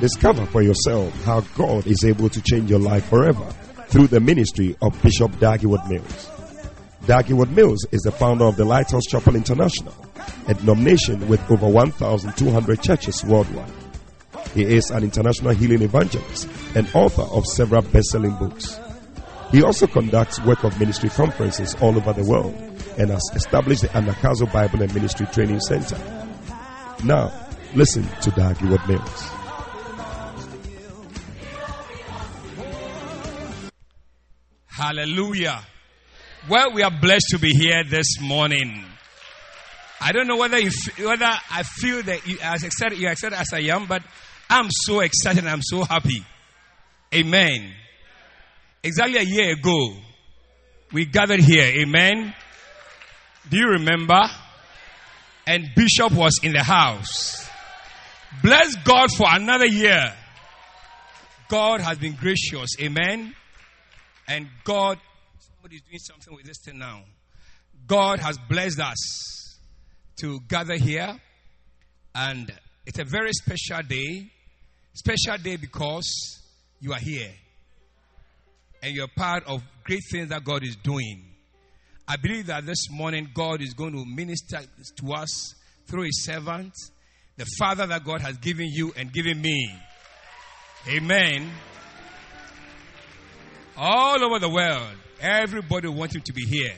Discover for yourself how God is able to change your life forever through the ministry of Bishop Dag Heward-Mills. Dag Heward-Mills is the founder of the Lighthouse Chapel International, a denomination with over 1,200 churches worldwide. He is an international healing evangelist and author of several best-selling books. He also conducts work of ministry conferences all over the world and has established the Anagkazo Bible and Ministry Training Center. Now, listen to Dag Heward-Mills. Hallelujah. Well, we are blessed to be here this morning. I don't know whether you, whether I feel that you as excited, you're excited as I am, but I'm so excited. And I'm so happy. Amen. Exactly a year ago, we gathered here. Amen. Do you remember? And Bishop was in the house. Bless God for another year. God has been gracious. Amen. And God, somebody's doing something with this thing now. God has blessed us to gather here. And it's a very special day. Special day because you are here. And you're part of great things that God is doing. I believe that this morning God is going to minister to us through His servant, the Father that God has given you and given me. Amen. All over the world, everybody wants him to be here.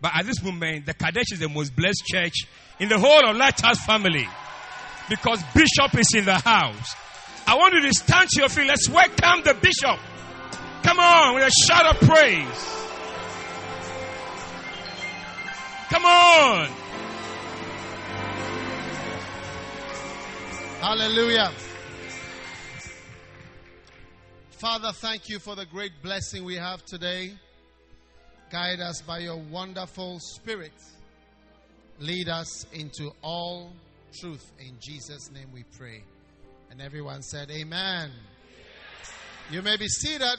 But at this moment, the Qadesh is the most blessed church in the whole of Lighthouse family because Bishop is in the house. I want you to stand to your feet. Let's welcome the Bishop. Come on with a shout of praise. Come on. Hallelujah. Father, thank you for the great blessing we have today. Guide us by your wonderful spirit. Lead us into all truth. In Jesus' name we pray. And everyone said, Amen. You may be seated.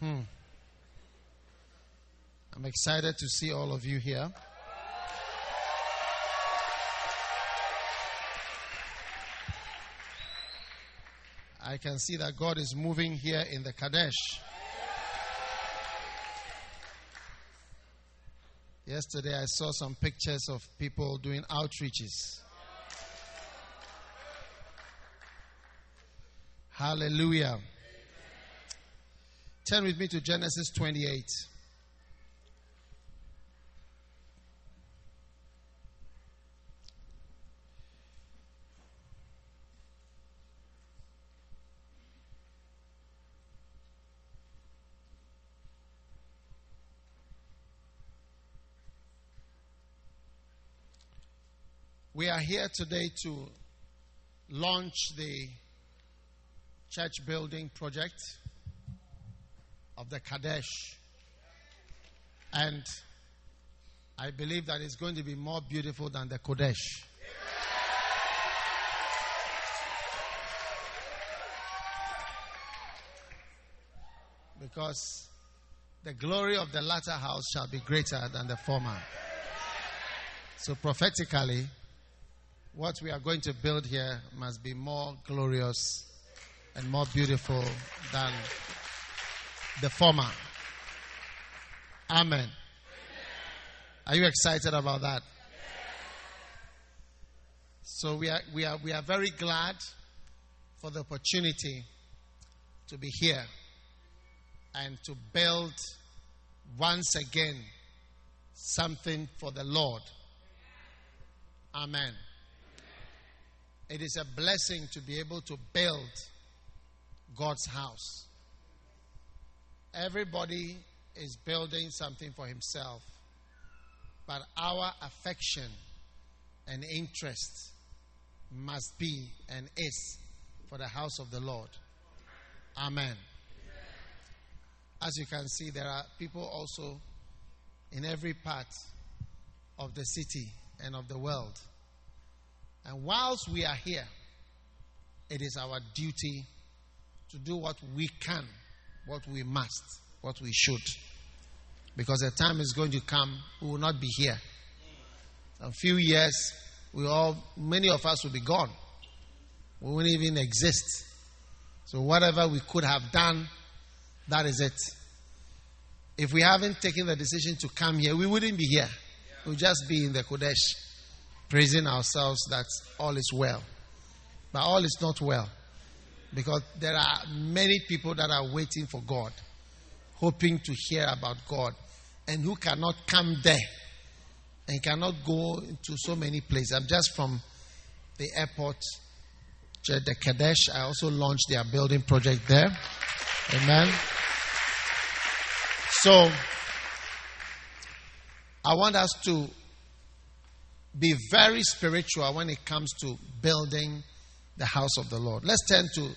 Hmm. I'm excited to see all of you here. I can see that God is moving here in the Qadesh. Yesterday, I saw some pictures of people doing outreaches. Hallelujah. Turn with me to Genesis 28. We are here today to launch the church building project of the Qadesh. And I believe that it's going to be more beautiful than the Qodesh. Because the glory of the latter house shall be greater than the former. So, prophetically, what we are going to build here must be more glorious and more beautiful than the former. Amen. Are you excited about that? So we are, we are, we are very glad for the opportunity to be here and to build once again something for the Lord. Amen. It is a blessing to be able to build God's house. Everybody is building something for himself, but our affection and interest must be and is for the house of the Lord. Amen. As you can see, there are people also in every part of the city and of the world. And whilst we are here, it is our duty to do what we can, what we must, what we should. Because the time is going to come, we will not be here. A few years, we all, many of us will be gone. We won't even exist. So whatever we could have done, that is it. If we haven't taken the decision to come here, we wouldn't be here. We'll just be in the Qodesh, praising ourselves that all is well. But all is not well. Because there are many people that are waiting for God, hoping to hear about God, and who cannot come there and cannot go to so many places. I'm just from the airport, the Qadesh. I also launched their building project there. Amen. So, I want us to be very spiritual when it comes to building the house of the Lord. Let's turn to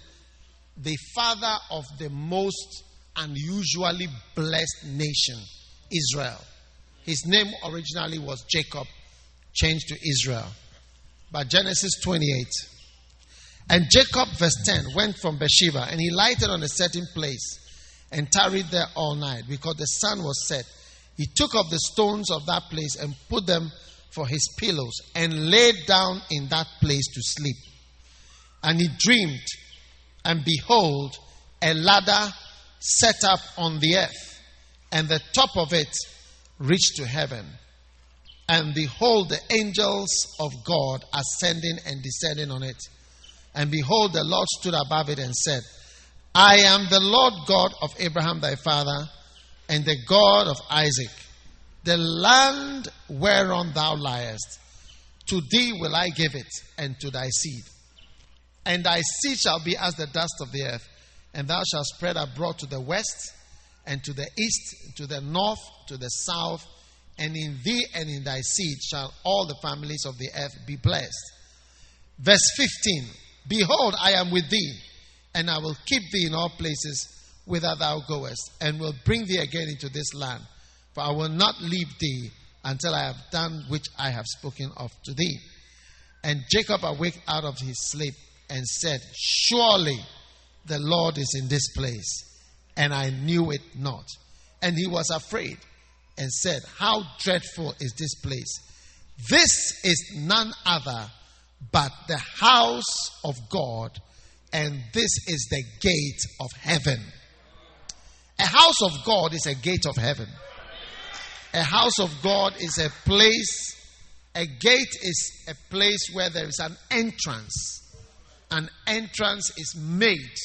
the father of the most unusually blessed nation, Israel. His name originally was Jacob, changed to Israel. But Genesis 28. And Jacob, verse 10, went from Beersheba and he lighted on a certain place and tarried there all night because the sun was set. He took up the stones of that place and put them for his pillows and laid down in that place to sleep. And he dreamed, and behold, a ladder set up on the earth, and the top of it reached to heaven. And behold, the angels of God ascending and descending on it. And behold, the Lord stood above it and said, I am the Lord God of Abraham thy father, and the God of Isaac. The land whereon thou liest, to thee will I give it, and to thy seed. And thy seed shall be as the dust of the earth, and thou shalt spread abroad to the west, and to the east, to the north, to the south, and in thee and in thy seed shall all the families of the earth be blessed. Verse 15 Behold, I am with thee, and I will keep thee in all places whither thou goest, and will bring thee again into this land. For I will not leave thee until I have done which I have spoken of to thee. And Jacob awaked out of his sleep and said, Surely the Lord is in this place, and I knew it not. And he was afraid and said, How dreadful is this place! This is none other but the house of God, and this is the gate of heaven. A house of God is a gate of heaven. A house of God is a place, a gate is a place where there is an entrance. An entrance is made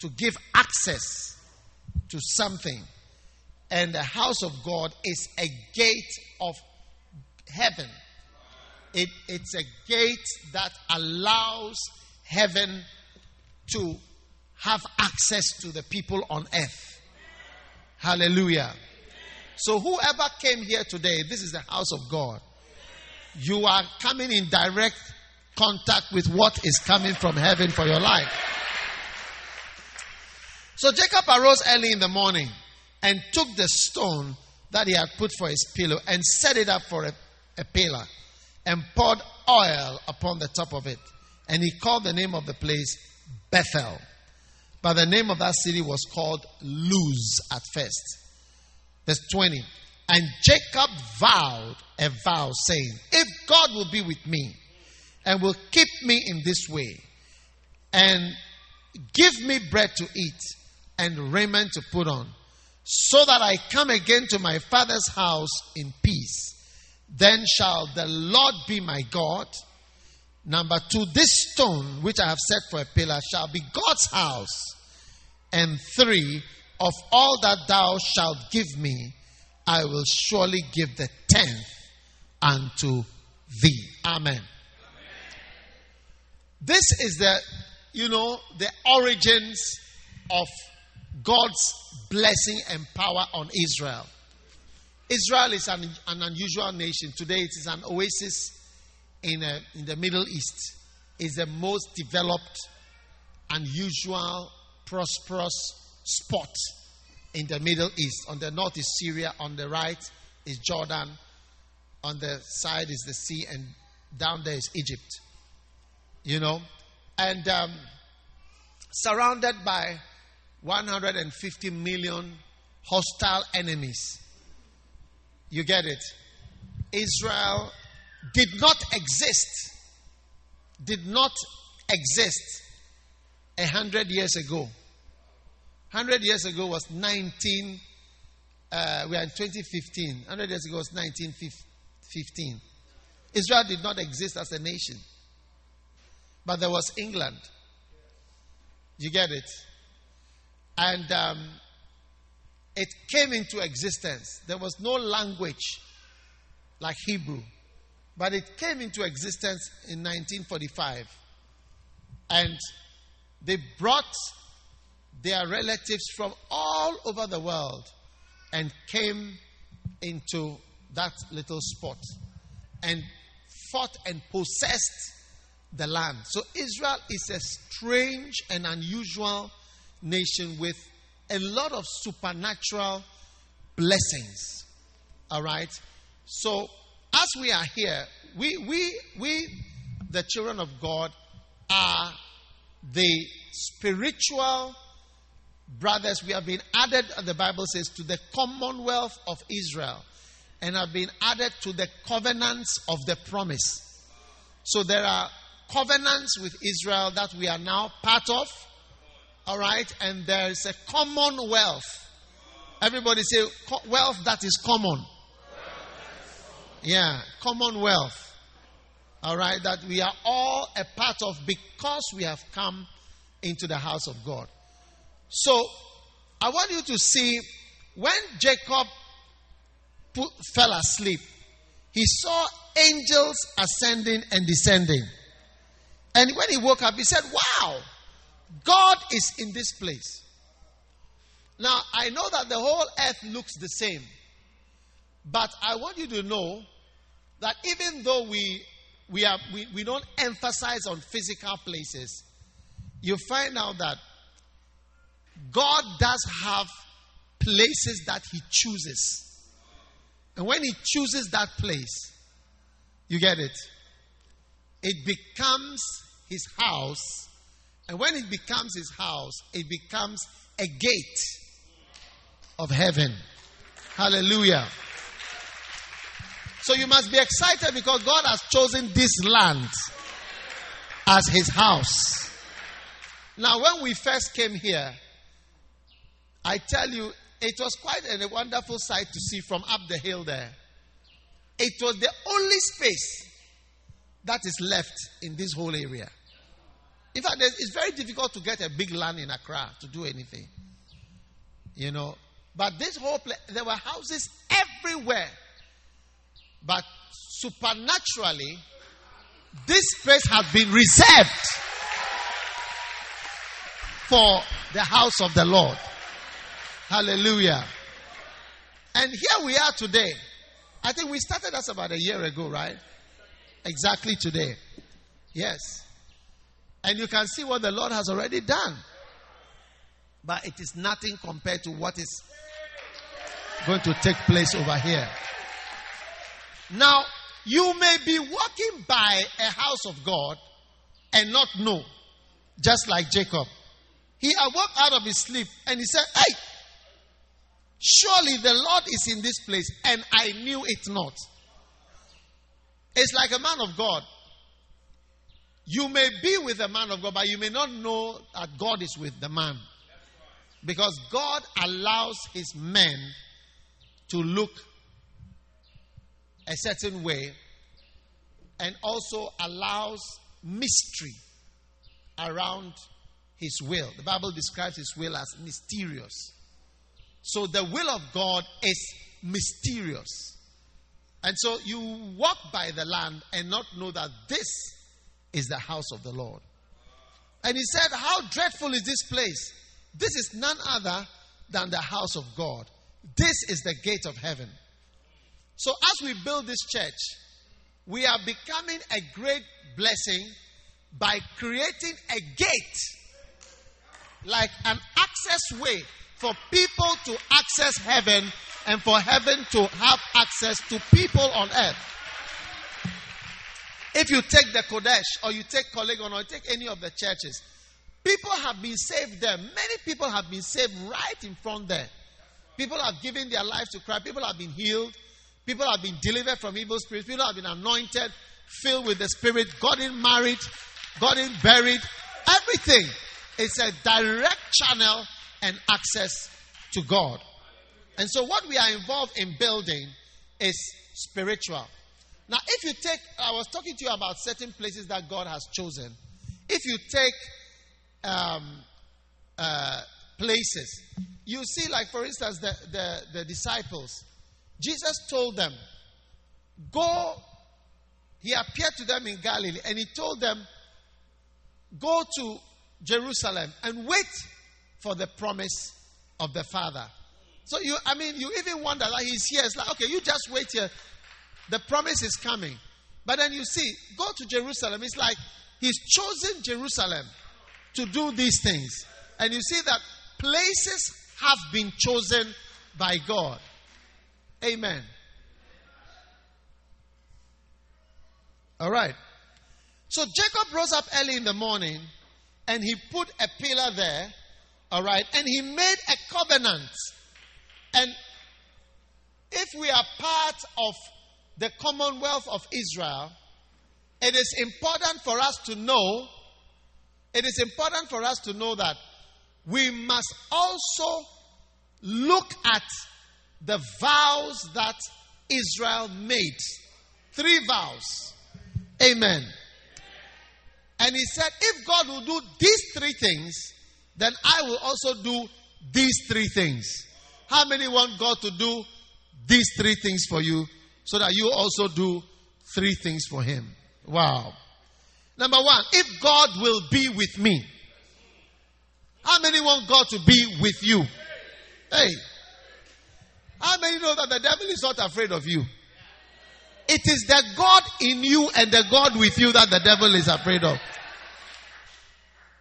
to give access to something. And the house of God is a gate of heaven. It, it's a gate that allows heaven to have access to the people on earth. Hallelujah. So, whoever came here today, this is the house of God. You are coming in direct contact with what is coming from heaven for your life. So, Jacob arose early in the morning and took the stone that he had put for his pillow and set it up for a, a pillar and poured oil upon the top of it. And he called the name of the place Bethel. But the name of that city was called Luz at first. Verse 20. And Jacob vowed a vow, saying, If God will be with me and will keep me in this way, and give me bread to eat and raiment to put on, so that I come again to my father's house in peace, then shall the Lord be my God. Number two, this stone which I have set for a pillar shall be God's house. And three, of all that thou shalt give me, I will surely give the tenth unto thee. Amen. Amen. This is the, you know, the origins of God's blessing and power on Israel. Israel is an, an unusual nation. Today it is an oasis in, a, in the Middle East. It's the most developed, unusual, prosperous spot in the Middle East. On the north is Syria, on the right is Jordan, on the side is the sea, and down there is Egypt. You know? And um, surrounded by 150 million hostile enemies. You get it? Israel did not exist, did not exist a hundred years ago. Hundred years ago was 19. Uh, we are in 2015. Hundred years ago was 1915. Israel did not exist as a nation, but there was England. You get it? And um, it came into existence. There was no language like Hebrew, but it came into existence in 1945. And they brought their relatives from all over the world and came into that little spot and fought and possessed the land. So Israel is a strange and unusual nation with a lot of supernatural blessings. All right? So as we are here, we we we the children of God are the spiritual brothers. We have been added, uh, the Bible says, to the commonwealth of Israel and have been added to the covenants of the promise. So there are covenants with Israel that we are now part of. All right, and there is a commonwealth. Everybody say wealth that is common. Yeah, commonwealth. All right, that we are all a part of because we have come into the house of God. So, I want you to see when Jacob put, fell asleep, he saw angels ascending and descending. And when he woke up, he said, Wow, God is in this place. Now, I know that the whole earth looks the same, but I want you to know that even though we, we, are, we, we don't emphasize on physical places, you find out that God does have places that He chooses. And when He chooses that place, you get it? It becomes His house. And when it becomes His house, it becomes a gate of heaven. Hallelujah. So you must be excited because God has chosen this land as His house. Now, when we first came here, I tell you, it was quite a wonderful sight to see from up the hill there. It was the only space that is left in this whole area. In fact, it's very difficult to get a big land in Accra to do anything. You know, but this whole place, there were houses everywhere. But supernaturally, this place has been reserved for the house of the Lord. Hallelujah. And here we are today. I think we started us about a year ago, right? Exactly today. Yes. And you can see what the Lord has already done. But it is nothing compared to what is going to take place over here. Now, you may be walking by a house of God and not know, just like Jacob. He awoke out of his sleep and he said, Hey, Surely the Lord is in this place, and I knew it not. It's like a man of God. You may be with a man of God, but you may not know that God is with the man. Because God allows his men to look a certain way and also allows mystery around his will. The Bible describes his will as mysterious. So the will of God is mysterious. And so you walk by the land and not know that this is the house of the Lord. And he said, How dreadful is this place? This is none other than the house of God. This is the gate of heaven. So as we build this church, we are becoming a great blessing by creating a gate, like an access way for people to access heaven and for heaven to have access to people on earth. If you take the Qodesh or you take Korle-Gon or you take any of the churches, people have been saved there. Many people have been saved right in front there. People have given their lives to Christ. People have been healed. People have been delivered from evil spirits. People have been anointed, filled with the Spirit, gotten married, gotten buried. Everything is a direct channel and access to God. And so, what we are involved in building is spiritual. Now, if you take, I was talking to you about certain places that God has chosen. If you take um, uh, places, you see, like for instance, the, the, the disciples, Jesus told them, Go, he appeared to them in Galilee and he told them, Go to Jerusalem and wait for the promise of the Father. So you, I mean, you even wonder that he's here. It's like, okay, you just wait here. The promise is coming. But then you see, go to Jerusalem. It's like he's chosen Jerusalem to do these things. And you see that places have been chosen by God. Amen. All right. So Jacob rose up early in the morning and he put a pillar there. All right. And he made a covenant. And if we are part of the commonwealth of Israel, it is important for us to know, it is important for us to know that we must also look at the vows that Israel made. Three vows. Amen. And he said, if God will do these three things, then I will also do these three things. How many want God to do these three things for you so that you also do three things for Him? Wow. Number one, if God will be with me, how many want God to be with you? Hey. How many know that the devil is not afraid of you? It is the God in you and the God with you that the devil is afraid of.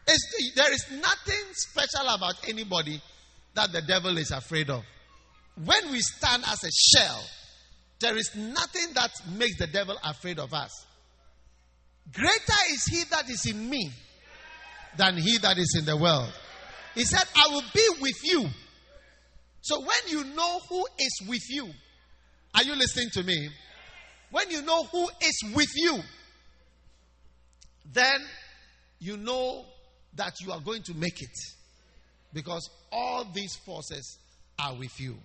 It's, there is nothing special about anybody that the devil is afraid of. When we stand as a shell, there is nothing that makes the devil afraid of us. Greater is he that is in me than he that is in the world. He said, I will be with you. So when you know who is with you, are you listening to me? When you know who is with you, then you know that you are going to make it. Because all these forces are with you.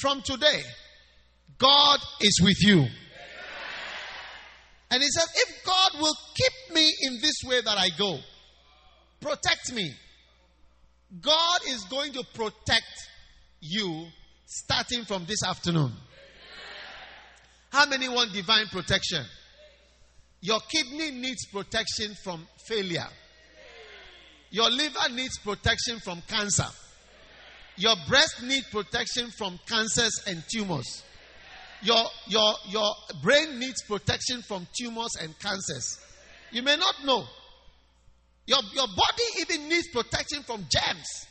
From today, God is with you. And he says, if God will keep me in this way that I go, protect me, God is going to protect you starting from this afternoon. How many want divine protection? Your kidney needs protection from failure. Your liver needs protection from cancer. Your breast needs protection from cancers and tumors. Your, your, your brain needs protection from tumors and cancers. You may not know. Your, your body even needs protection from germs,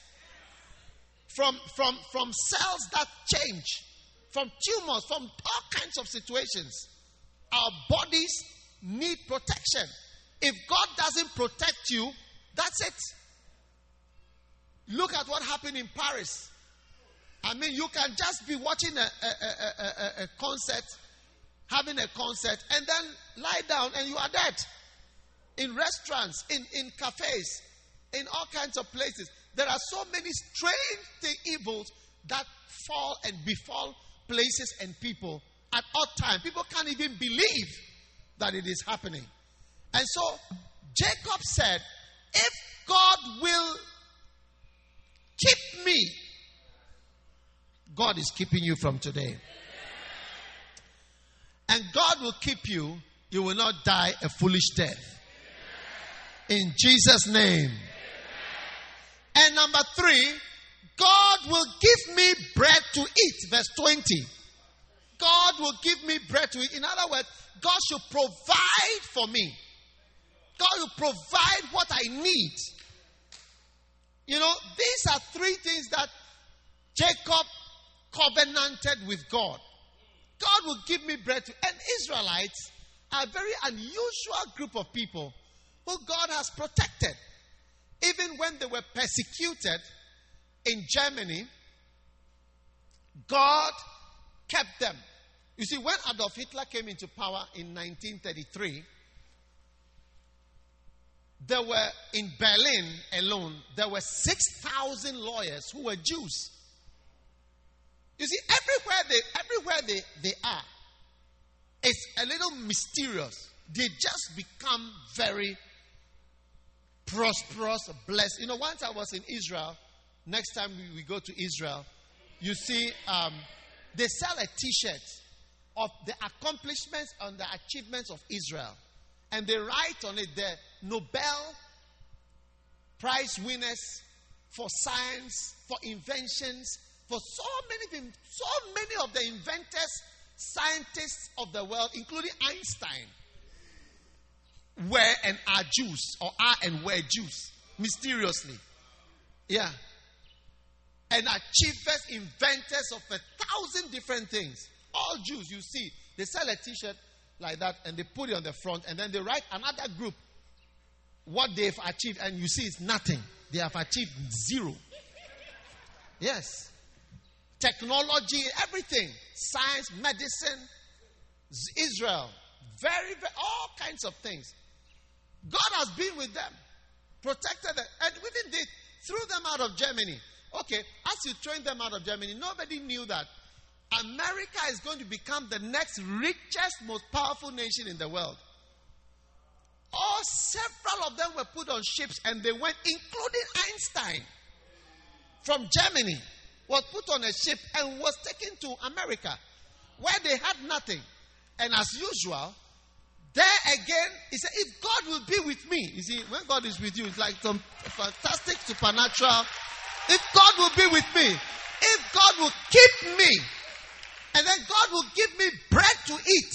from, from, from cells that change, from tumors, from all kinds of situations. Our bodies need protection. If God doesn't protect you, that's it. Look at what happened in Paris. I mean, you can just be watching a, a, a, a, concert, having a concert, and then lie down and you are dead. In restaurants, in, in cafes, in all kinds of places. There are so many strange evils that fall and befall places and people at all times. People can't even believe that it is happening. And so Jacob said, if God will keep me, God is keeping you from today. And God will keep you. You will not die a foolish death. In Jesus' name. And number three, God will give me bread to eat. Verse 20. God will give me bread to eat. In other words, God should provide for me. God will provide what I need. You know, these are three things that Jacob covenanted with God. God will give me bread to and Israelites are a very unusual group of people who God has protected. Even when they were persecuted in Germany, God kept them. You see, when Adolf Hitler came into power in 1933, there were in Berlin alone, there were 6,000 lawyers who were Jews. You see, everywhere they everywhere they, they are, it's a little mysterious. They just become very prosperous, blessed. You know, once I was in Israel, next time we, go to Israel, you see um, they sell a t-shirt of the accomplishments and the achievements of Israel. And they write on it the Nobel Prize winners for science, for inventions, for so many things, so many of the inventors, scientists of the world, including Einstein, were and are Jews, or are and were Jews, mysteriously. Yeah. And achievers, inventors of a thousand different things. All Jews, you see, they sell a t shirt like that and they put it on the front and then they write another group what they've achieved and you see it's nothing. They have achieved zero. Yes. Technology, everything. Science, medicine, Israel. Very, very, all kinds of things. God has been with them, protected them, and within they threw them out of Germany. Okay, as you trained them out of Germany, nobody knew that America is going to become the next richest, most powerful nation in the world. All several of them were put on ships and they went, including Einstein from Germany, was put on a ship and was taken to America where they had nothing. And as usual, there again, he said, If God will be with me, you see, when God is with you, it's like some fantastic supernatural. If God will be with me, if God will keep me, and then God will give me bread to eat.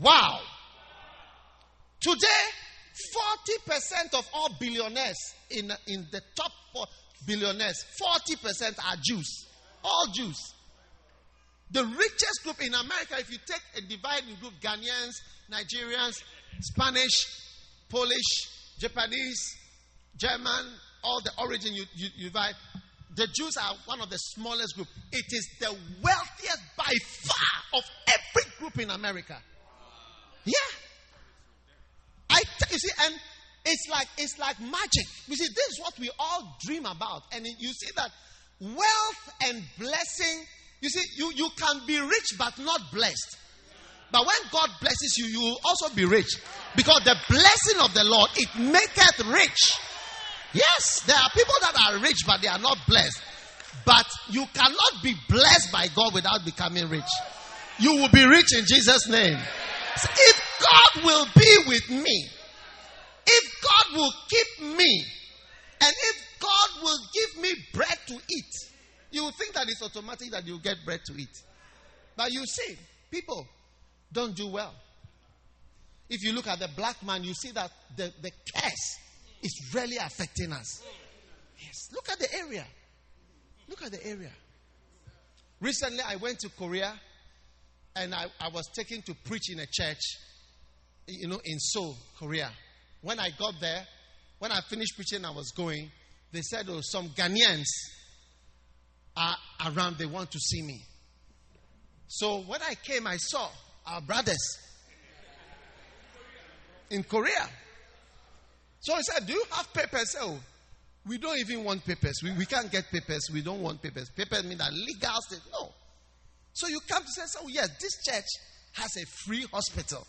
Wow. Today, 40% of all billionaires in, in the top billionaires, 40% are Jews. All Jews. The richest group in America, if you take a dividing group, Ghanaians, Nigerians, Spanish, Polish, Japanese, German, all the origin you, you, you divide, the Jews are one of the smallest group. It is the wealthiest by far of every group in America. Yeah. I t- you see, and it's like it's like magic. You see, this is what we all dream about, and you see that wealth and blessing. You see, you you can be rich but not blessed. But when God blesses you, you will also be rich, because the blessing of the Lord it maketh rich. Yes, there are people that are rich but they are not blessed. But you cannot be blessed by God without becoming rich. You will be rich in Jesus' name. So if God will be with me, if God will keep me, and if God will give me bread to eat, you will think that it's automatic that you get bread to eat. But you see, people don't do well. If you look at the black man, you see that the, the curse is really affecting us. Yes. Look at the area. Look at the area. Recently, I went to Korea and I, I was taken to preach in a church, you know, in Seoul, Korea. When I got there, when I finished preaching, I was going. They said, Oh, some Ghanaians are around, they want to see me. So when I came, I saw our brothers in Korea. So he said, Do you have papers? Oh, we don't even want papers. We, we can't get papers. We don't want papers. Papers mean that legal state. No. So you come to say, Oh, yes, this church has a free hospital.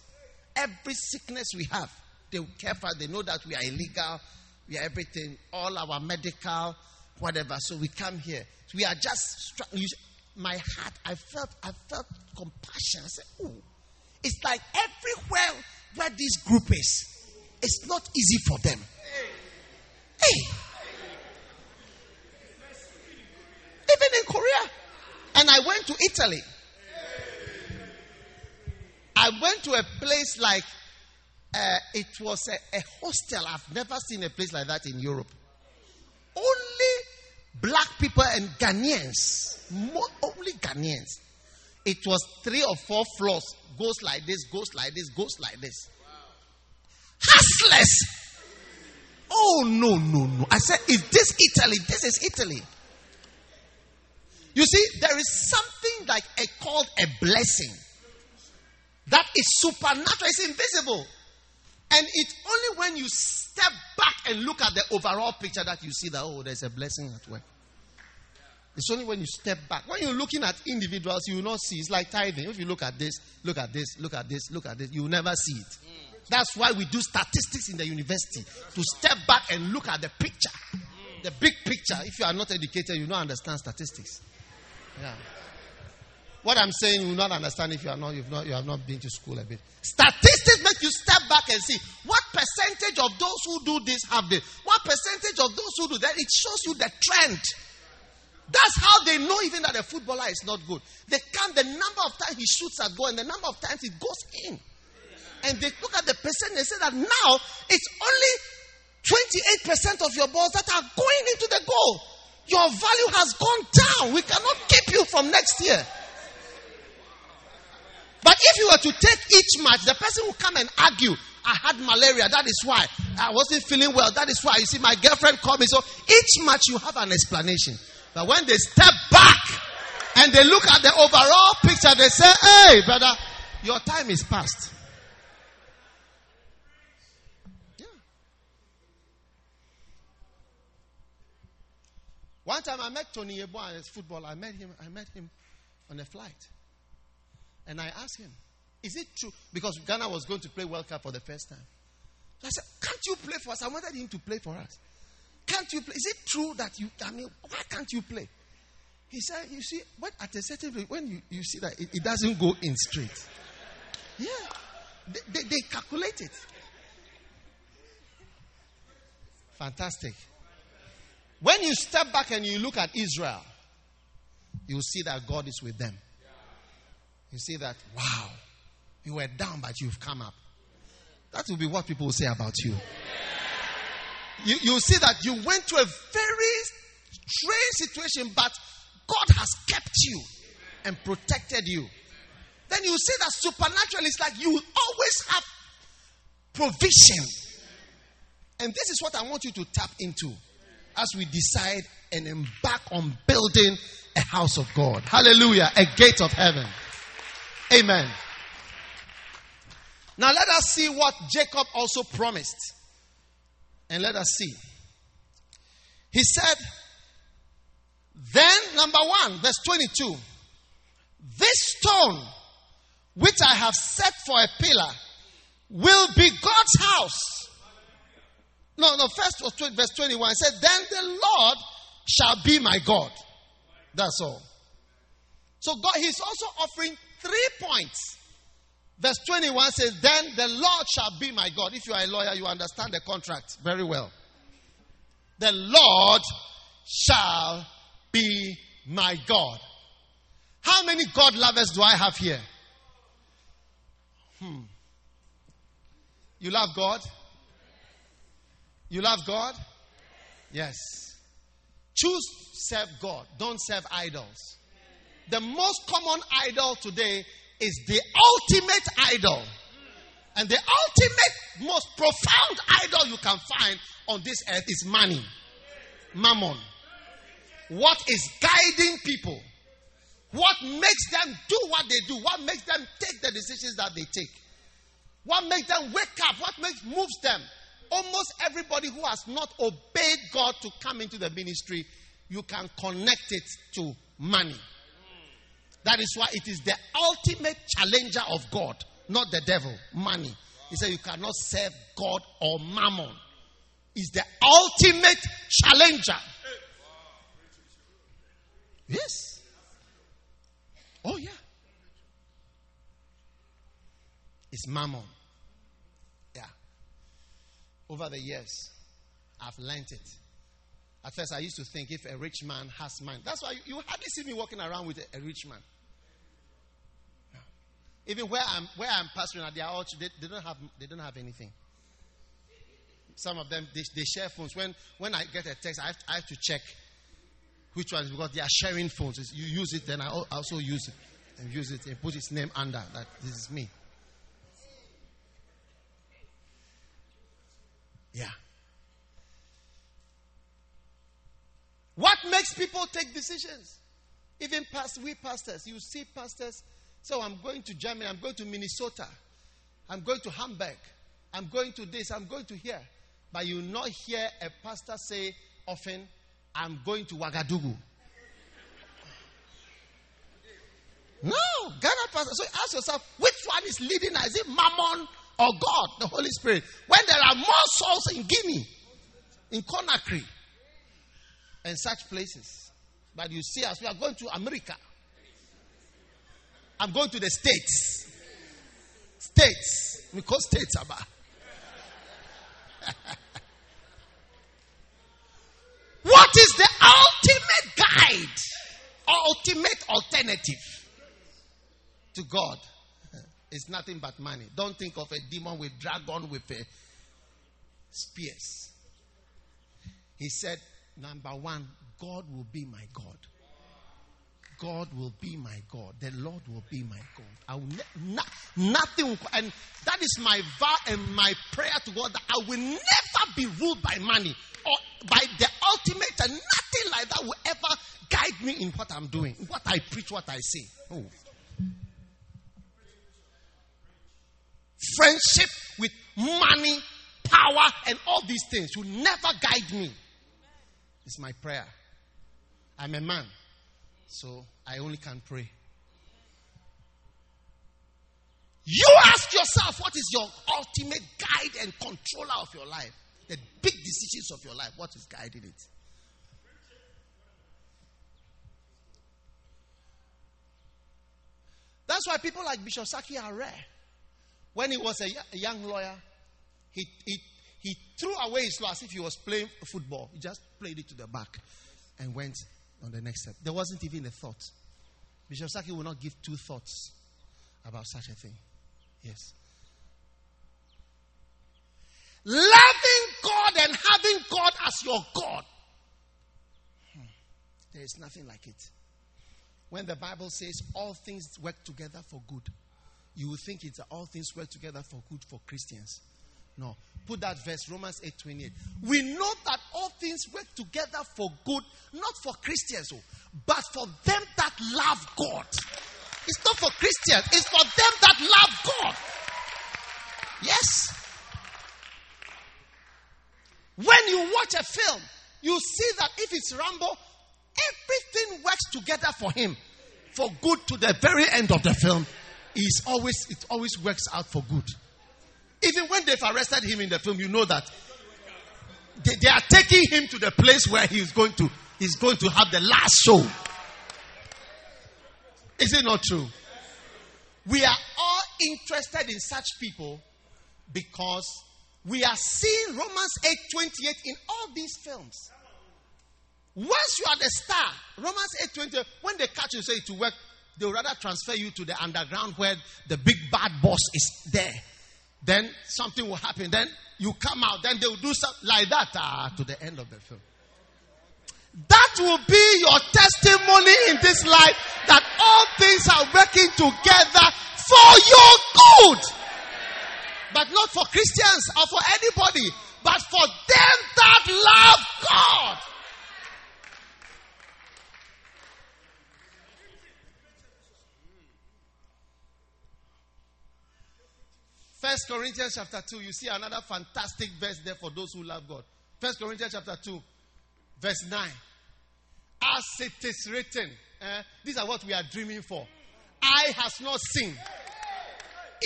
Every sickness we have, they care for. They know that we are illegal. We are everything. All our medical, whatever. So we come here. So we are just. My heart, I felt, I felt compassion. I said, Oh, it's like everywhere where this group is it's not easy for them. Hey. Even in Korea. And I went to Italy. I went to a place like uh, it was a, a hostel. I've never seen a place like that in Europe. Only black people and Ghanaians. More, only Ghanaians. It was three or four floors. Goes like this, goes like this, goes like this. Hustlers. Oh, no, no, no. I said, Is this Italy? This is Italy. You see, there is something like a called a blessing that is supernatural, it's invisible. And it's only when you step back and look at the overall picture that you see that, oh, there's a blessing at work. It's only when you step back. When you're looking at individuals, you will not see. It's like tithing. If you look at this, look at this, look at this, look at this, you will never see it. That's why we do statistics in the university to step back and look at the picture, the big picture. If you are not educated, you don't understand statistics. Yeah. What I'm saying, you will not understand if you are not, you've not, you have not been to school a bit. Statistics make you step back and see what percentage of those who do this have this. What percentage of those who do that? It shows you the trend. That's how they know even that a footballer is not good. They count the number of times he shoots at goal and the number of times it goes in. And they look at the percent and say that now it's only 28% of your balls that are going into the goal. Your value has gone down. We cannot keep you from next year. But if you were to take each match, the person will come and argue, I had malaria, that is why. I wasn't feeling well, that is why. You see, my girlfriend called me. So each match you have an explanation. But when they step back and they look at the overall picture, they say, Hey, brother, your time is past. One time I met Tony Yeboah, a footballer. I met him. I met him on a flight, and I asked him, "Is it true?" Because Ghana was going to play World Cup for the first time. I said, "Can't you play for us?" I wanted him to play for us. Can't you play? Is it true that you, I mean, why can't you play? He said, You see, but at a certain point, when you, you see that it, it doesn't go in straight, yeah, they, they, they calculate it. Fantastic. When you step back and you look at Israel, you see that God is with them. You see that, wow, you were down, but you've come up. That will be what people will say about you you, you see that you went to a very strange situation, but God has kept you and protected you. Then you see that supernatural is like you always have provision. And this is what I want you to tap into as we decide and embark on building a house of God. Hallelujah. A gate of heaven. Amen. Now let us see what Jacob also promised. And let us see. He said, Then, number one, verse 22, this stone which I have set for a pillar will be God's house. No, no, first was 20, verse 21. It said, Then the Lord shall be my God. That's all. So God, he's also offering three points Verse 21 says, Then the Lord shall be my God. If you are a lawyer, you understand the contract very well. The Lord shall be my God. How many God lovers do I have here? Hmm. You love God? You love God? Yes. Choose serve God. Don't serve idols. The most common idol today is the ultimate idol. And the ultimate, most profound idol you can find on this earth is money. Mammon. What is guiding people? What makes them do what they do? What makes them take the decisions that they take? What makes them wake up? What makes moves them? Almost everybody who has not obeyed God to come into the ministry, you can connect it to money. That is why it is the ultimate challenger of God, not the devil, money. He said you cannot serve God or mammon. Is the ultimate challenger. Yes. Oh, yeah. It's mammon. Over the years, I've learned it. At first, I used to think if a rich man has money, that's why you, hardly see me walking around with a, a rich man. Even where I'm where I'm pastoring at their church, they, they, don't have they don't have anything. Some of them they, they share phones. When when I get a text, I have, to, I have to check which one because they are sharing phones. You use it, then I also use it and use it and put its name under that this is me. Yeah. What makes people take decisions? Even past we pastors, you see pastors. So I'm going to Germany, I'm going to Minnesota, I'm going to Hamburg, I'm going to this, I'm going to here. But you not hear a pastor say often, I'm going to Ouagadougou. No, Ghana pastor. So ask yourself, which one is leading? Is it Mammon or God, the Holy Spirit? When there are more souls in Guinea, in Conakry, and such places. But you see, as we are going to America, I'm going to the States. States. We call states about. what is the ultimate guide? or Ultimate alternative to God? It's nothing but money. Don't think of a demon with dragon with a spears. He said, number one, God will be my God. God will be my God. The Lord will be my God. I will ne- no- nothing, and that is my vow and my prayer to God that I will never be ruled by money or by the ultimate, and nothing like that will ever guide me in what I'm doing, what I preach, what I say. Oh. Friendship with money, power, and all these things will never guide me. It's my prayer. I'm a man, so I only can pray. You ask yourself, what is your ultimate guide and controller of your life? The big decisions of your life, what is guiding it? That's why people like Bishop Saki are rare. When he was a, young lawyer, he, he, he threw away his law as if he was playing football. He just played it to the back and went on the next step. There wasn't even a thought. Bishop Saki will not give two thoughts about such a thing. Yes. Loving God and having God as your God. Hmm. There is nothing like it. When the Bible says all things work together for good, you will think it's all things work together for good for Christians. No. Put that verse, Romans 8 28. We know that all things work together for good, not for Christians, oh, but for them that love God. It's not for Christians, it's for them that love God. Yes. When you watch a film, you see that if it's Rambo, everything works together for him for good to the very end of the film. Is always it always works out for good. Even when they've arrested him in the film, you know that they, they are taking him to the place where he's going to he's going to have the last show. Is it not true? We are all interested in such people because we are seeing Romans 8 28 in all these films. Once you are the star, Romans 8 28, when they catch you say it to work, they'll rather transfer you to the underground where the big bad boss is there. Then something will happen. Then you come out. Then they'll do something like that ah, to the end of the film. That will be your testimony in this life that all things are working together for your good. But not for Christians or for anybody, but for them that love God. First Corinthians chapter 2, you see another fantastic verse there for those who love God. First Corinthians chapter 2, verse 9. As it is written, eh, these are what we are dreaming for. Eye has not seen,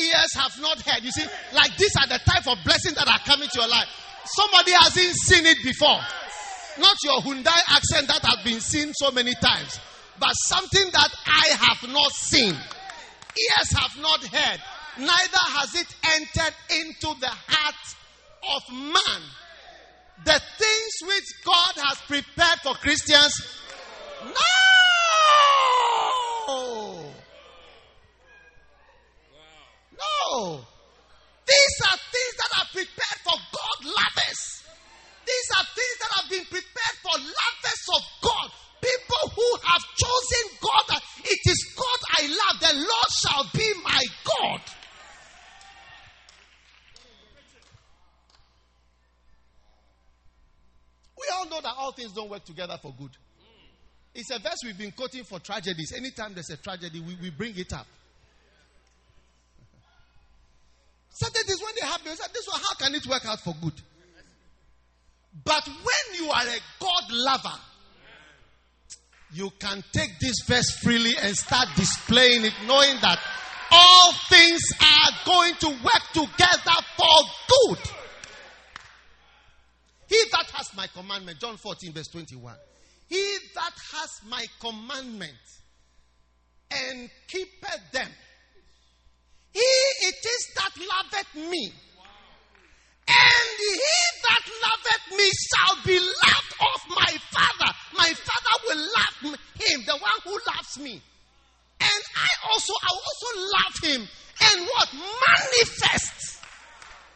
ears have not heard. You see, like these are the type of blessings that are coming to your life. Somebody hasn't seen it before. Not your Hyundai accent that has been seen so many times, but something that I have not seen, ears have not heard, neither has it entered into the heart of man. The things which God has prepared for Christians. No! No! These are things that are prepared for God lovers. These are things that have been prepared for lovers of God. Work together for good. It's a verse we've been quoting for tragedies. Anytime there's a tragedy, we, we bring it up. Certain things when they happen, say, this one, how can it work out for good? But when you are a God lover, you can take this verse freely and start displaying it, knowing that all things are going to work together for good. He that has my commandment, John 14, verse 21. He that has my commandment and keepeth them, he it is that loveth me. And he that loveth me shall be loved of my Father. My Father will love him, the one who loves me. And I also, I also love him. And what? Manifest.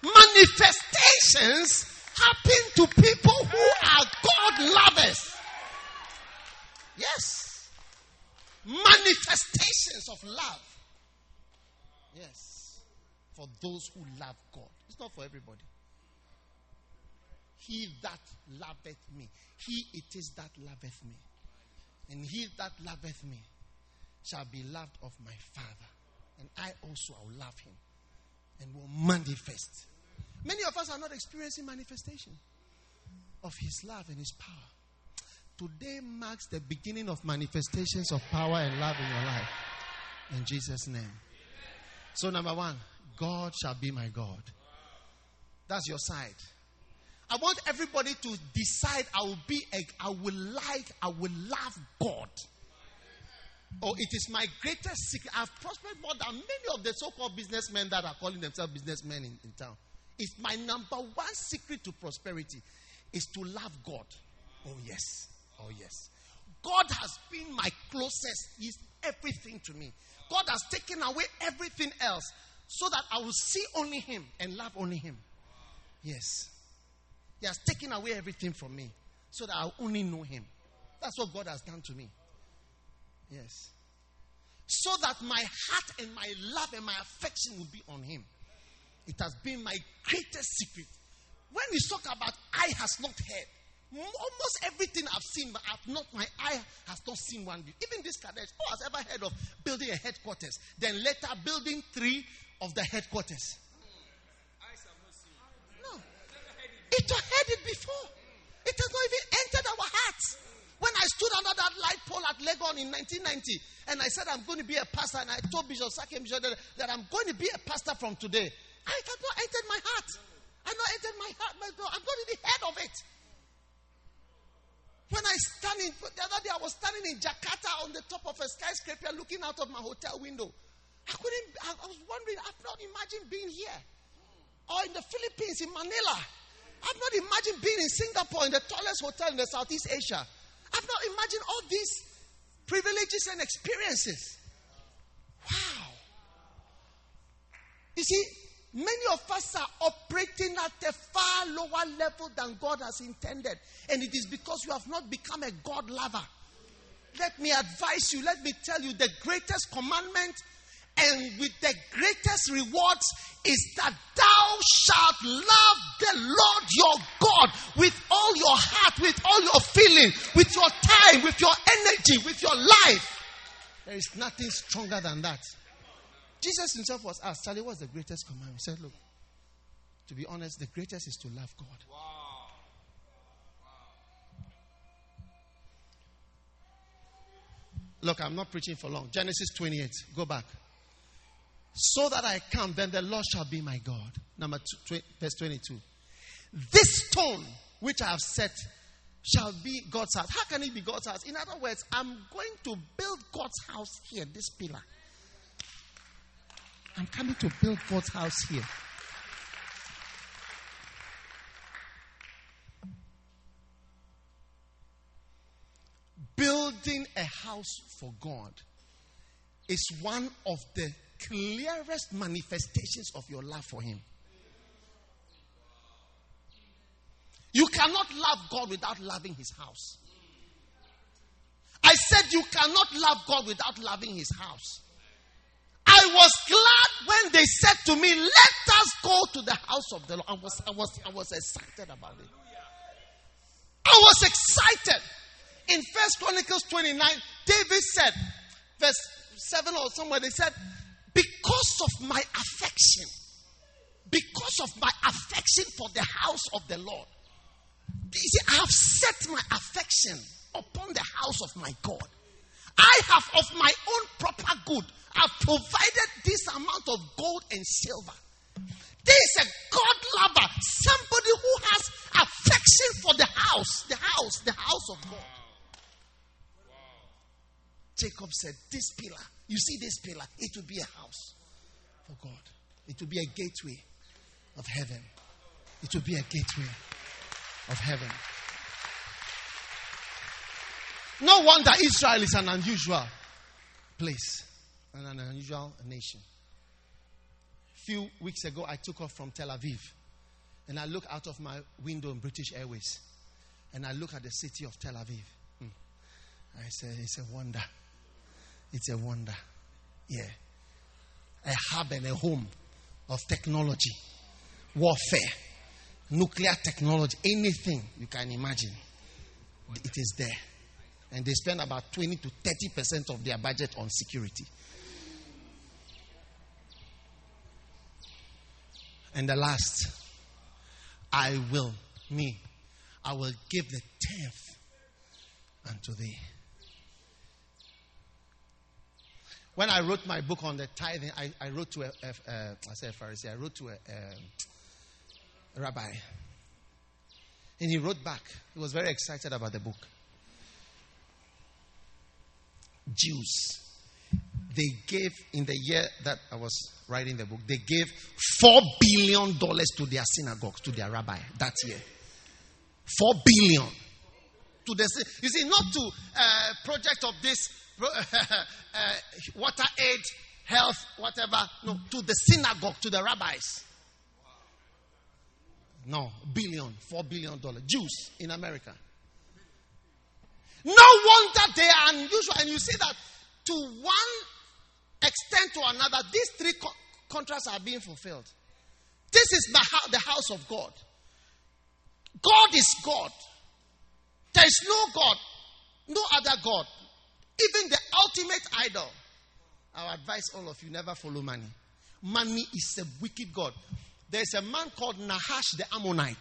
Manifestations happen to people who are God lovers. Yes. Manifestations of love. Yes. For those who love God. It's not for everybody. He that loveth me. He it is that loveth me. And he that loveth me shall be loved of my Father. And I also will love him and will manifest. Many of us are not experiencing manifestation of his love and his power. Today marks the beginning of manifestations of power and love in your life. In Jesus' name. So, number one, God shall be my God. That's your side. I want everybody to decide I will be a, I will like, I will love God. Oh, it is my greatest secret. I've prospered more than many of the so-called businessmen that are calling themselves businessmen in, in town. It's my number one secret to prosperity is to love God. Oh yes. Oh yes. God has been my closest. He's everything to me. God has taken away everything else so that I will see only Him and love only Him. Yes. He has taken away everything from me so that I'll only know Him. That's what God has done to me. Yes. So that my heart and my love and my affection will be on Him. It has been my greatest secret. When we talk about eye has not heard, almost everything I've seen, but I've not, my eye has not seen one. Even this Qadesh, who has ever heard of building a headquarters? Then later building three of the headquarters. No. It had heard it before. It has not even entered our hearts. When I stood under that light pole at Legon in 1990, and I said I'm going to be a pastor, and I told Bishop Sakem that, that I'm going to be a pastor from today, I had not entered my heart. I have not entered my heart. My God, I've not even heard of it. When I stand in, the other day I was standing in Jakarta on the top of a skyscraper looking out of my hotel window. I couldn't, I was wondering, I've not imagined being here. Or in the Philippines, in Manila. I've not imagined being in Singapore, in the tallest hotel in the Southeast Asia. I've not imagined all these privileges and experiences. Wow. You see, many of us are operating at a far lower level than God has intended. And it is because you have not become a God lover. Let me advise you, let me tell you the greatest commandment and with the greatest rewards is that thou shalt love the Lord your God with all your heart, with all your feeling, with your time, with your energy, with your life. There is nothing stronger than that. Jesus himself was asked, Charlie, what's the greatest command? He said, Look, to be honest, the greatest is to love God. Wow. Look, I'm not preaching for long. Genesis 28. Go back. So that I come, then the Lord shall be my God. Number two, verse 22. This stone which I have set shall be God's house. How can it be God's house? In other words, I'm going to build God's house here, this pillar. I'm coming to build God's house here. Building a house for God is one of the clearest manifestations of your love for Him. You cannot love God without loving His house. I said you cannot love God without loving His house. I was glad when they said to me, Let us go to the house of the Lord. I was, I was, I was excited about it. I was excited. In First Chronicles 29, David said, verse 7 or somewhere, they said, Because of my affection, because of my affection for the house of the Lord. You see, I have set my affection upon the house of my God. I have of my own proper good. I've provided this amount of gold and silver. There is a God lover, somebody who has affection for the house, the house, the house of God. Jacob said, This pillar, you see this pillar, it will be a house for God. It will be a gateway of heaven. It will be a gateway of heaven. No wonder Israel is an unusual place and an unusual nation. A few weeks ago, I took off from Tel Aviv and I look out of my window in British Airways and I look at the city of Tel Aviv. Hmm. I said, It's a wonder. It's a wonder. Yeah. A hub and a home of technology, warfare, nuclear technology, anything you can imagine. It is there. And they spend about 20 to 30% of their budget on security. And the last, I will, me, I will give the tenth unto thee. When I wrote my book on the tithing, I, I wrote to a, a, a, I said Pharisee, I wrote to a, a rabbi. And he wrote back. He was very excited about the book. Jews, they gave, in the year that I was writing the book, they gave $4 billion to their synagogues, to their rabbi that year. 4 billion. To the, you see, not to uh, project of this uh, water aid, health, whatever. No, to the synagogue, to the rabbis. No, billion, four billion dollars. Jews in America. No wonder they are unusual. And you see that to one extent to another, these three co- contracts are being fulfilled. This is the house of God. God is God. There is no God, no other God. Even the ultimate idol. I advise all of you never follow money. Money is a wicked God. There's a man called Nahash the Ammonite.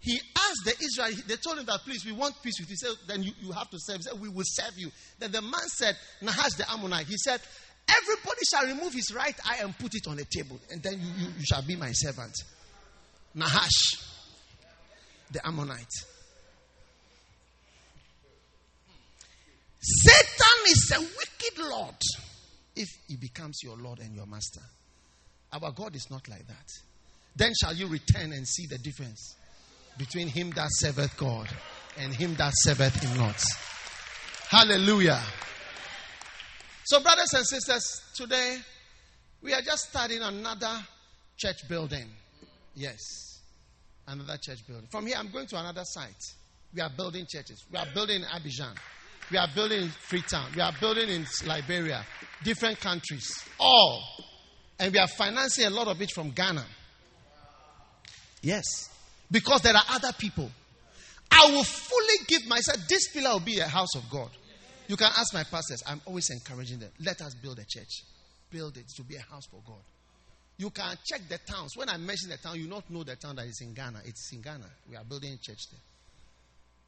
He asked the Israel, they told him that, please, we want peace with you. He said, then you, you have to serve. He said, we will serve you. Then the man said, Nahash the Ammonite, he said, everybody shall remove his right eye and put it on the table, and then you, you, you shall be my servant. Nahash the Ammonite. Satan is a wicked Lord if he becomes your Lord and your master. Our God is not like that. Then shall you return and see the difference between him that serveth God and him that serveth him not. Hallelujah. So, brothers and sisters, today we are just starting another church building. Yes, another church building. From here, I'm going to another site. We are building churches. We are building in Abidjan. We are building in Freetown. We are building in Liberia. Different countries. All. And we are financing a lot of it from Ghana. Yes. Because there are other people. I will fully give myself. This pillar will be a house of God. You can ask my pastors. I'm always encouraging them. Let us build a church. Build it to be a house for God. You can check the towns. When I mention the town, you not know the town that is in Ghana. It's in Ghana. We are building a church there.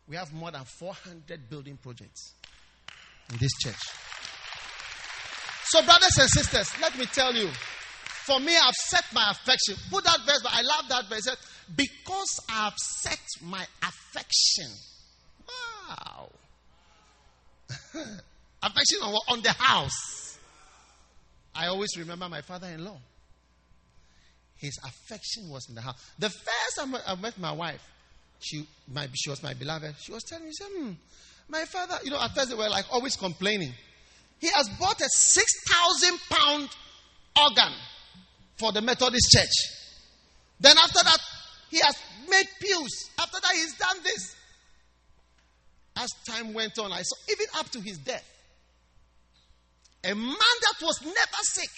We have more than 400 building projects in this church. So, brothers and sisters, let me tell you. For me, I've set my affection. Put that verse, but I love that verse. Because I've set my affection. Wow. affection on, on the house. I always remember my father in law. His affection was in the house. The first time I met my wife, she, my, she was my beloved. She was telling me, she said, hmm, my father, you know, at first they were like always complaining. He has bought a 6,000 pound organ for the Methodist church. Then after that, he has made pews. After that, he's done this. As time went on, I saw even up to his death. A man that was never sick.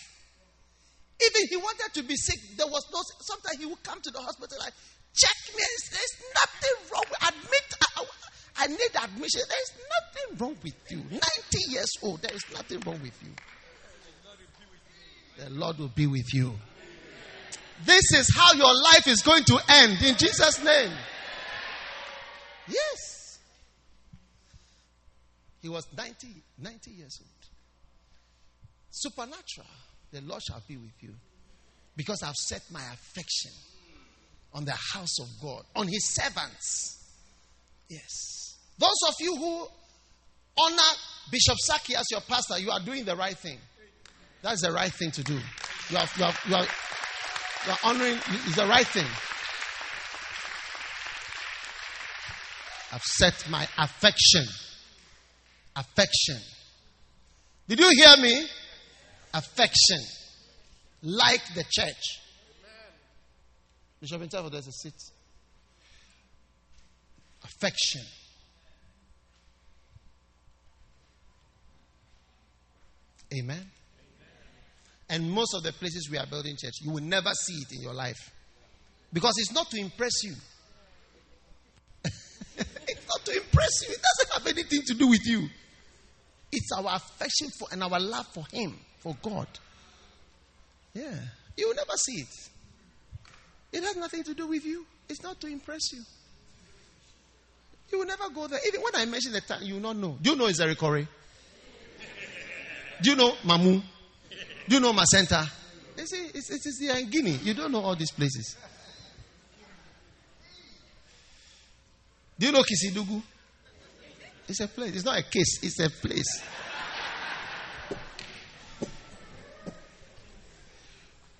Even he wanted to be sick, there was no. Sometimes he would come to the hospital like, check me. There's nothing wrong. Admit. I, I need admission. There is nothing wrong with you. 90 years old, there is nothing wrong with you. The Lord will be with you. This is how your life is going to end in Jesus' name. Yes. He was 90, 90 years old. Supernatural. The Lord shall be with you. Because I've set my affection on the house of God, on his servants. Yes. Those of you who honor Bishop Saki as your pastor, you are doing the right thing. That's the right thing to do. You are, you are, you are, you are honoring, is the right thing. I've set my affection. Affection. Did you hear me? Affection. Like the church. Bishop Interval, there's a seat. Affection. Amen. And most of the places we are building church, you will never see it in your life. Because it's not to impress you. it's not to impress you. It doesn't have anything to do with you. It's our affection for and our love for Him, for God. Yeah. You will never see it. It has nothing to do with you. It's not to impress you. You will never go there. Even when I mention the time, you will not know. Do you know Nzérékoré? Do you know Mamou? Do you know Macenta? You see, it's, it's, it's the Guinea. You don't know all these places. Do you know Kissidougou? It's a place. It's not a case. It's a place.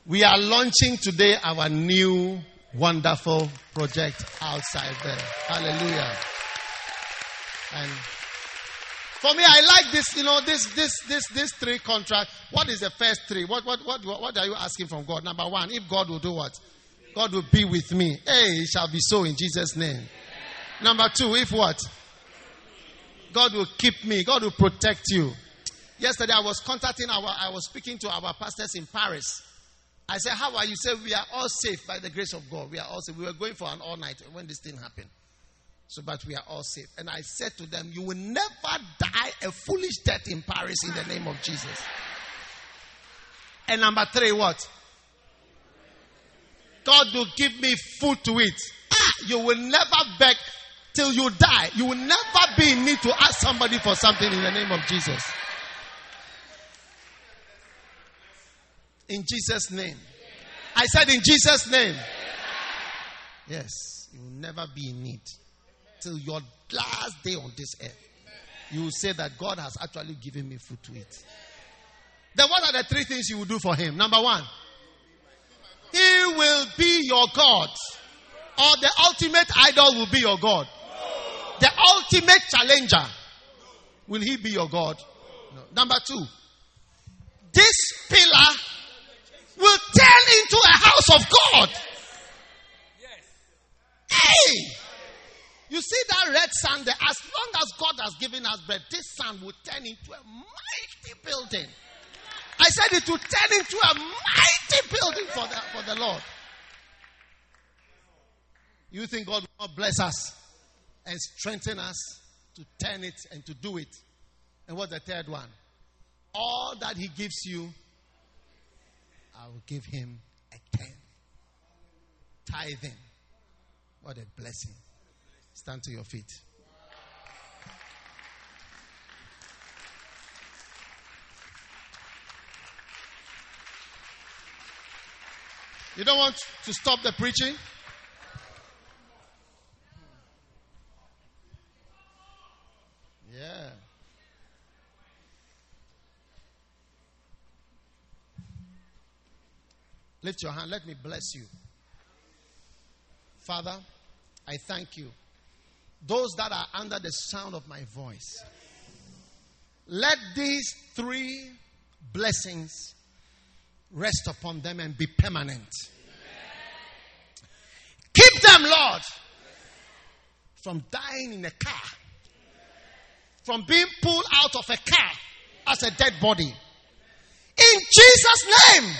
We are launching today our new wonderful project outside there. Hallelujah. And for me, I like this, you know, this, this, this, this three contract. What is the first three? What, what, what, what are you asking from God? Number one, if God will do what? God will be with me. Hey, it shall be so in Jesus' name. Number two, if what? God will keep me. God will protect you. Yesterday, I was contacting our, I was speaking to our pastors in Paris. I said, How are you? Say, We are all safe by the grace of God. We are all safe. We were going for an all night when this thing happened. So, but we are all safe. And I said to them, You will never die a foolish death in Paris in the name of Jesus. And number three, what? God will give me food to eat. Ah, you will never beg till you die. You will never be in need to ask somebody for something in the name of Jesus. In Jesus' name. I said in Jesus' name. Yes, you will never be in need till your last day on this earth. You will say that God has actually given me food to eat. Then what are the three things you will do for him? Number one, he will be your God. Or the ultimate idol will be your God. The ultimate challenger. Will he be your God? No. Number two, this pillar will turn into a house of God. Hey! You see that red sand there? As long as God has given us bread, this sand will turn into a mighty building. I said it will turn into a mighty building for the, for the Lord. You think God will bless us and strengthen us to turn it and to do it? And what's the third one? All that He gives you, I will give Him a tenth. Tithing. What a blessing. Stand to your feet. You don't want to stop the preaching? Yeah. Lift your hand. Let me bless you. Father, I thank you. Those that are under the sound of my voice, let these three blessings rest upon them and be permanent. Keep them, Lord, from dying in a car, from being pulled out of a car as a dead body. In Jesus' name.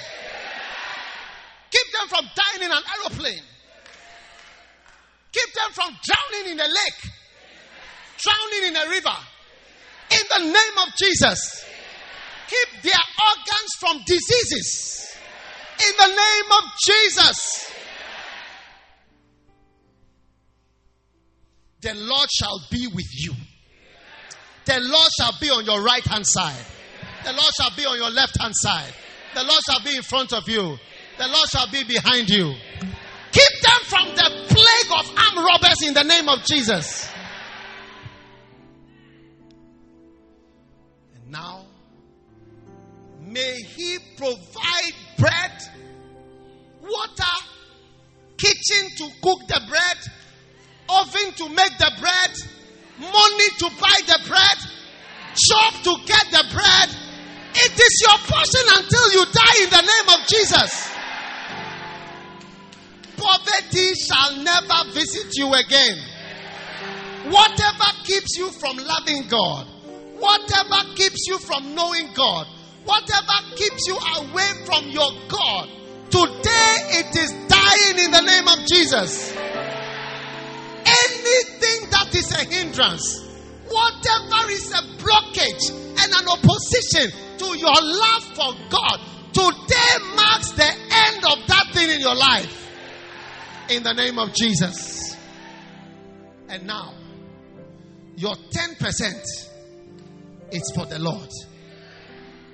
Keep them from dying in an aeroplane. Keep them from drowning in the lake. drowning in a river. In the name of Jesus. Keep their organs from diseases. In the name of Jesus. The Lord shall be with you. The Lord shall be on your right hand side. The Lord shall be on your left hand side. The Lord shall be in front of you. The Lord shall be behind you. Keep them from the plague of armed robbers in the name of Jesus. And now, may He provide bread, water, kitchen to cook the bread, oven to make the bread, money to buy the bread, job to get the bread. It is your portion until you die in the name of Jesus. Poverty shall never visit you again. Whatever keeps you from loving God, whatever keeps you from knowing God, whatever keeps you away from your God, today it is dying in the name of Jesus. Anything that is a hindrance, whatever is a blockage and an opposition to your love for God, today marks the end of that thing in your life. In the name of Jesus. And now, your 10% is for the Lord.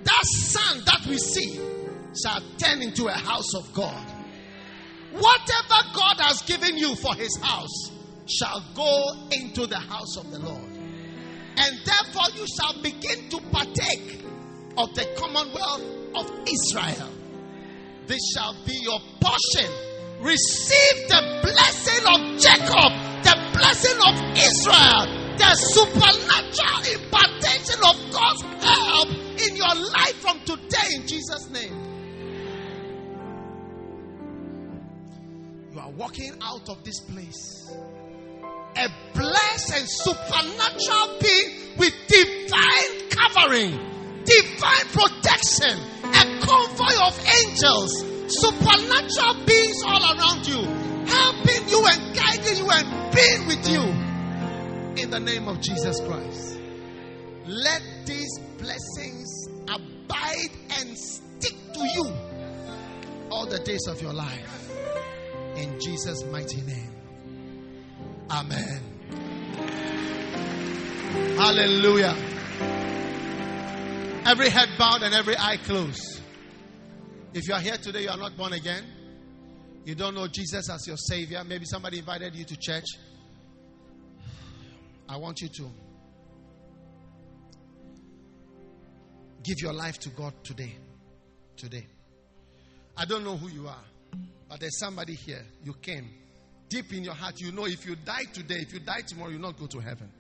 That sun that we see shall turn into a house of God. Whatever God has given you for his house shall go into the house of the Lord. And therefore you shall begin to partake of the commonwealth of Israel. This shall be your portion. Receive the blessing of Jacob, the blessing of Israel, the supernatural impartation of God's help in your life from today in Jesus' name. You are walking out of this place a blessed and supernatural being with divine covering, divine protection, a convoy of angels, supernatural beings all around you, helping you and guiding you and being with you. In the name of Jesus Christ. Let these blessings abide and stick to you all the days of your life. In Jesus' mighty name. Amen. Hallelujah. Every head bowed and every eye closed. If you are here today, you are not born again. You don't know Jesus as your Savior. Maybe somebody invited you to church. I want you to give your life to God today. Today. I don't know who you are, but there's somebody here. You came deep in your heart, you know if you die today, if you die tomorrow, you'll not go to heaven.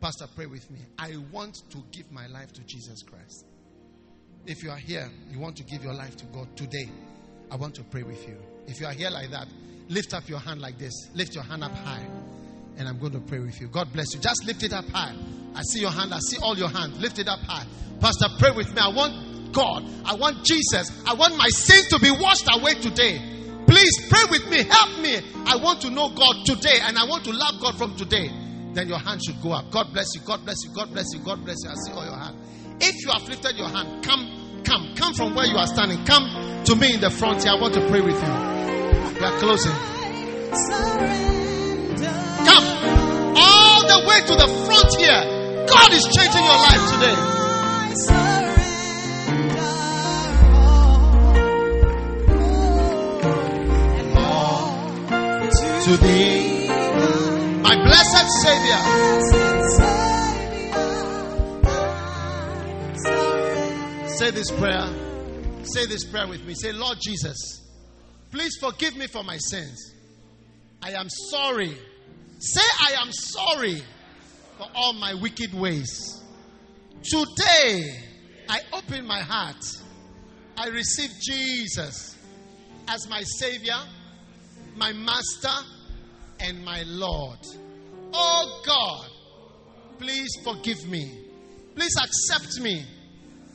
Pastor, pray with me. I want to give my life to Jesus Christ. If you are here, you want to give your life to God today, I want to pray with you. If you are here like that, lift up your hand like this. Lift your hand up high. And I'm going to pray with you. God bless you. Just lift it up high. I see your hand. I see all your hands. Lift it up high. Pastor, pray with me. I want God. I want Jesus. I want my sins to be washed away today. Please pray with me. Help me. I want to know God today and I want to love God from today. Then your hand should go up. God bless you. God bless you. God bless you. God bless you. I see all your hand. If you have lifted your hand, come, come, come from where you are standing. Come to me in the front here. I want to pray with you. We are closing. Come all the way to the front here. God is changing your life today. to thee, my blessed Savior. Say this prayer. Say this prayer with me. Say, Lord Jesus, please forgive me for my sins. I am sorry. Say, I am sorry for all my wicked ways. Today, I open my heart. I receive Jesus as my Savior, my Master, and my Lord. Oh God, please forgive me. Please accept me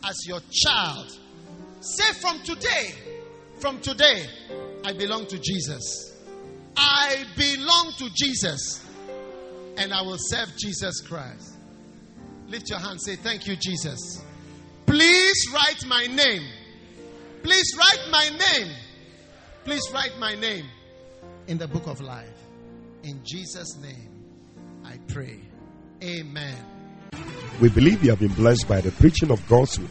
as your child. Say from today, from today, I belong to Jesus. I belong to Jesus. and I will serve Jesus Christ. Lift your hand, say, Thank you, Jesus. Please write my name. Please write my name. Please write my name in the book of life. In Jesus' name, I pray. Amen. We believe you have been blessed by the preaching of God's word.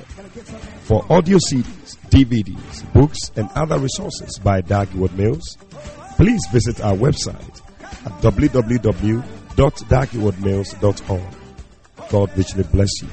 For audio CDs, DVDs, books, and other resources by Dag Mills, please visit our website at www.daghewardmills.org. God richly bless you.